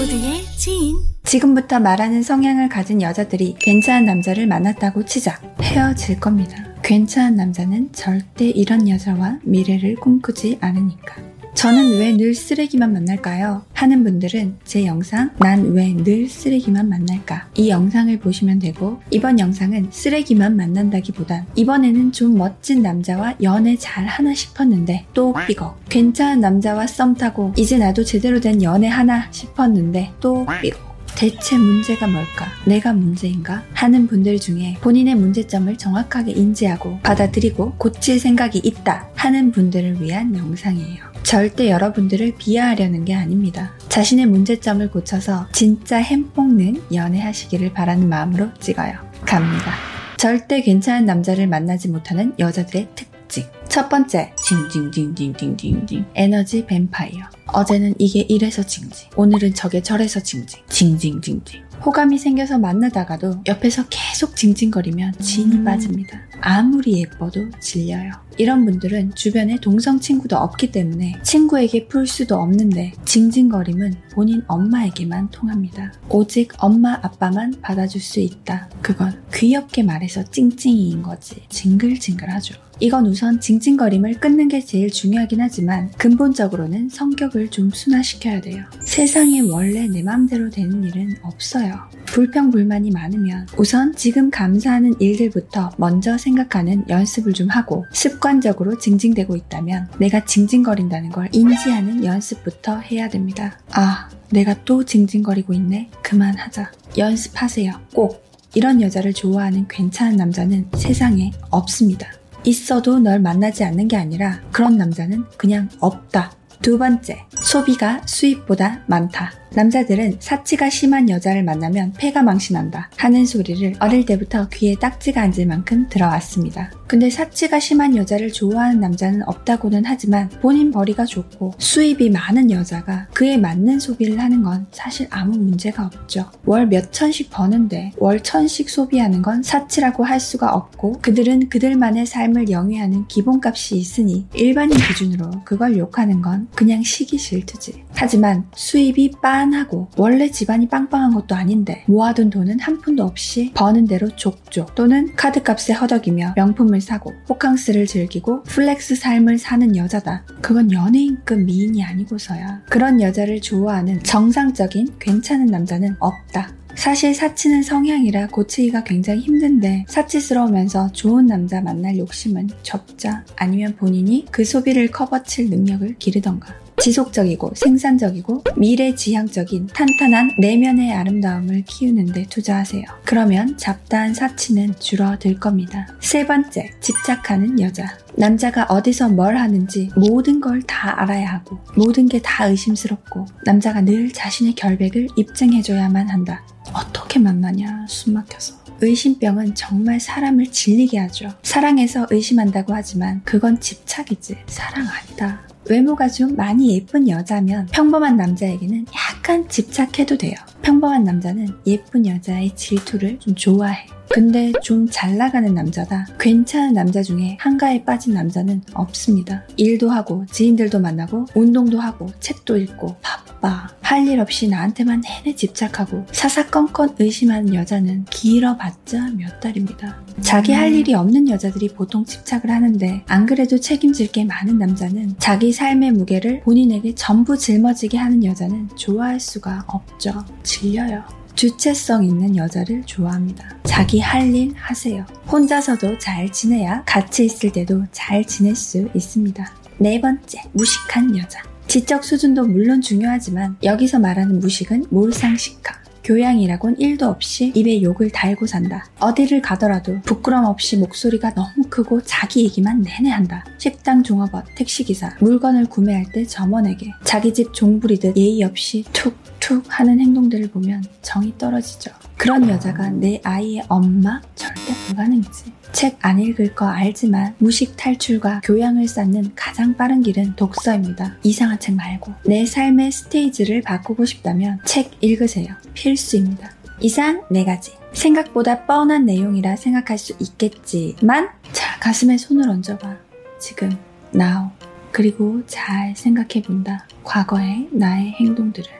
모두의 지인. 지금부터 말하는 성향을 가진 여자들이 괜찮은 남자를 만났다고 치자 헤어질 겁니다. 괜찮은 남자는 절대 이런 여자와 미래를 꿈꾸지 않으니까. 저는 왜 늘 쓰레기만 만날까요? 하는 분들은 제 영상 난 왜 늘 쓰레기만 만날까? 이 영상을 보시면 되고 이번 영상은 쓰레기만 만난다기보단 이번에는 좀 멋진 남자와 연애 잘 하나 싶었는데 또 삐걱 괜찮은 남자와 썸 타고 이제 나도 제대로 된 연애 하나 싶었는데 또 삐걱 대체 문제가 뭘까? 내가 문제인가? 하는 분들 중에 본인의 문제점을 정확하게 인지하고 받아들이고 고칠 생각이 있다 하는 분들을 위한 영상이에요. 절대 여러분들을 비하하려는 게 아닙니다. 자신의 문제점을 고쳐서 진짜 햄 뽑는 연애하시기를 바라는 마음으로 찍어요. 갑니다. 절대 괜찮은 남자를 만나지 못하는 여자들의 특징. 첫 번째, 징징징징징징징. 에너지 뱀파이어. 어제는 이게 이래서 징징. 오늘은 저게 저래서 징징. 징징징징. 호감이 생겨서 만나다가도 옆에서 계속 징징거리면 진이 음. 빠집니다. 아무리 예뻐도 질려요. 이런 분들은 주변에 동성 친구도 없기 때문에 친구에게 풀 수도 없는데 징징거림은 본인 엄마에게만 통합니다. 오직 엄마 아빠만 받아줄 수 있다. 그건 귀엽게 말해서 찡찡이인 거지. 징글징글하죠. 이건 우선 징 징거림을 끊는 게 제일 중요하긴 하지만 근본적으로는 성격을 좀 순화시켜야 돼요. 세상에 원래 내 맘대로 되는 일은 없어요. 불평불만이 많으면 우선 지금 감사하는 일들부터 먼저 생각하는 연습을 좀 하고 습관적으로 징징대고 있다면 내가 징징거린다는 걸 인지하는 연습부터 해야 됩니다. 아, 내가 또 징징거리고 있네? 그만하자. 연습하세요. 꼭. 이런 여자를 좋아하는 괜찮은 남자는 세상에 없습니다. 있어도 널 만나지 않는 게 아니라 그런 남자는 그냥 없다. 두 번째, 소비가 수입보다 많다. 남자들은 사치가 심한 여자를 만나면 폐가 망신한다 하는 소리를 어릴 때부터 귀에 딱지가 앉을 만큼 들어왔습니다. 근데 사치가 심한 여자를 좋아하는 남자는 없다고는 하지만 본인 벌이가 좋고 수입이 많은 여자가 그에 맞는 소비를 하는 건 사실 아무 문제가 없죠. 월 몇 천씩 버는데 월 천씩 소비하는 건 사치라고 할 수가 없고 그들은 그들만의 삶을 영위하는 기본값이 있으니 일반인 기준으로 그걸 욕하는 건 그냥 시기 질투지. 하지만 수입이 빤하고 원래 집안이 빵빵한 것도 아닌데 모아둔 돈은 한 푼도 없이 버는 대로 족족 또는 카드값에 허덕이며 명품을 사고 호캉스를 즐기고 flex 삶을 사는 여자다. 그건 연예인급 미인이 아니고서야. 그런 여자를 좋아하는 정상적인 괜찮은 남자는 없다. 사실 사치는 성향이라 고치기가 굉장히 힘든데 사치스러우면서 좋은 남자 만날 욕심은 접자 아니면 본인이 그 소비를 커버칠 능력을 기르던가 지속적이고 생산적이고 미래지향적인 탄탄한 내면의 아름다움을 키우는데 투자하세요. 그러면 잡다한 사치는 줄어들 겁니다. 세 번째, 집착하는 여자. 남자가 어디서 뭘 하는지 모든 걸 다 알아야 하고 모든 게 다 의심스럽고 남자가 늘 자신의 결백을 입증해줘야만 한다. 어떻게 만나냐 숨 막혀서 의심병은 정말 사람을 질리게 하죠 사랑해서 의심한다고 하지만 그건 집착이지 사랑 아니다 외모가 좀 많이 예쁜 여자면 평범한 남자에게는 약간 집착해도 돼요. 평범한 남자는 예쁜 여자의 질투를 좀 좋아해 근데 좀 잘 나가는 남자다. 괜찮은 남자 중에 한가에 빠진 남자는 없습니다. 일도 하고 지인들도 만나고 운동도 하고 책도 읽고 바빠. 할 일 없이 나한테만 내내 집착하고 사사건건 의심하는 여자는 길어봤자 몇 달입니다. 자기 할 일이 없는 여자들이 보통 집착을 하는데 안 그래도 책임질 게 많은 남자는 자기 삶의 무게를 본인에게 전부 짊어지게 하는 여자는 좋아할 수가 없죠. 질려요. 주체성 있는 여자를 좋아합니다. 자기 할 일 하세요. 혼자서도 잘 지내야 같이 있을 때도 잘 지낼 수 있습니다. 네 번째, 무식한 여자. 지적 수준도 물론 중요하지만 여기서 말하는 무식은 몰상식하. 교양이라곤 1도 없이 입에 욕을 달고 산다. 어디를 가더라도 부끄럼 없이 목소리가 너무 크고 자기 얘기만 내내 한다. 식당 종업원, 택시기사, 물건을 구매할 때 점원에게 자기 집 종부리듯 예의 없이 툭 툭 하는 행동들을 보면 정이 떨어지죠. 그런 여자가 내 아이의 엄마? 절대 불가능이지. 책 안 읽을 거 알지만 무식 탈출과 교양을 쌓는 가장 빠른 길은 독서입니다. 이상한 책 말고. 내 삶의 스테이지를 바꾸고 싶다면 책 읽으세요. 필수입니다. 이상 네 가지. 생각보다 뻔한 내용이라 생각할 수 있겠지만, 자, 가슴에 손을 얹어봐. 지금, now. 그리고 잘 생각해 본다. 과거의 나의 행동들을.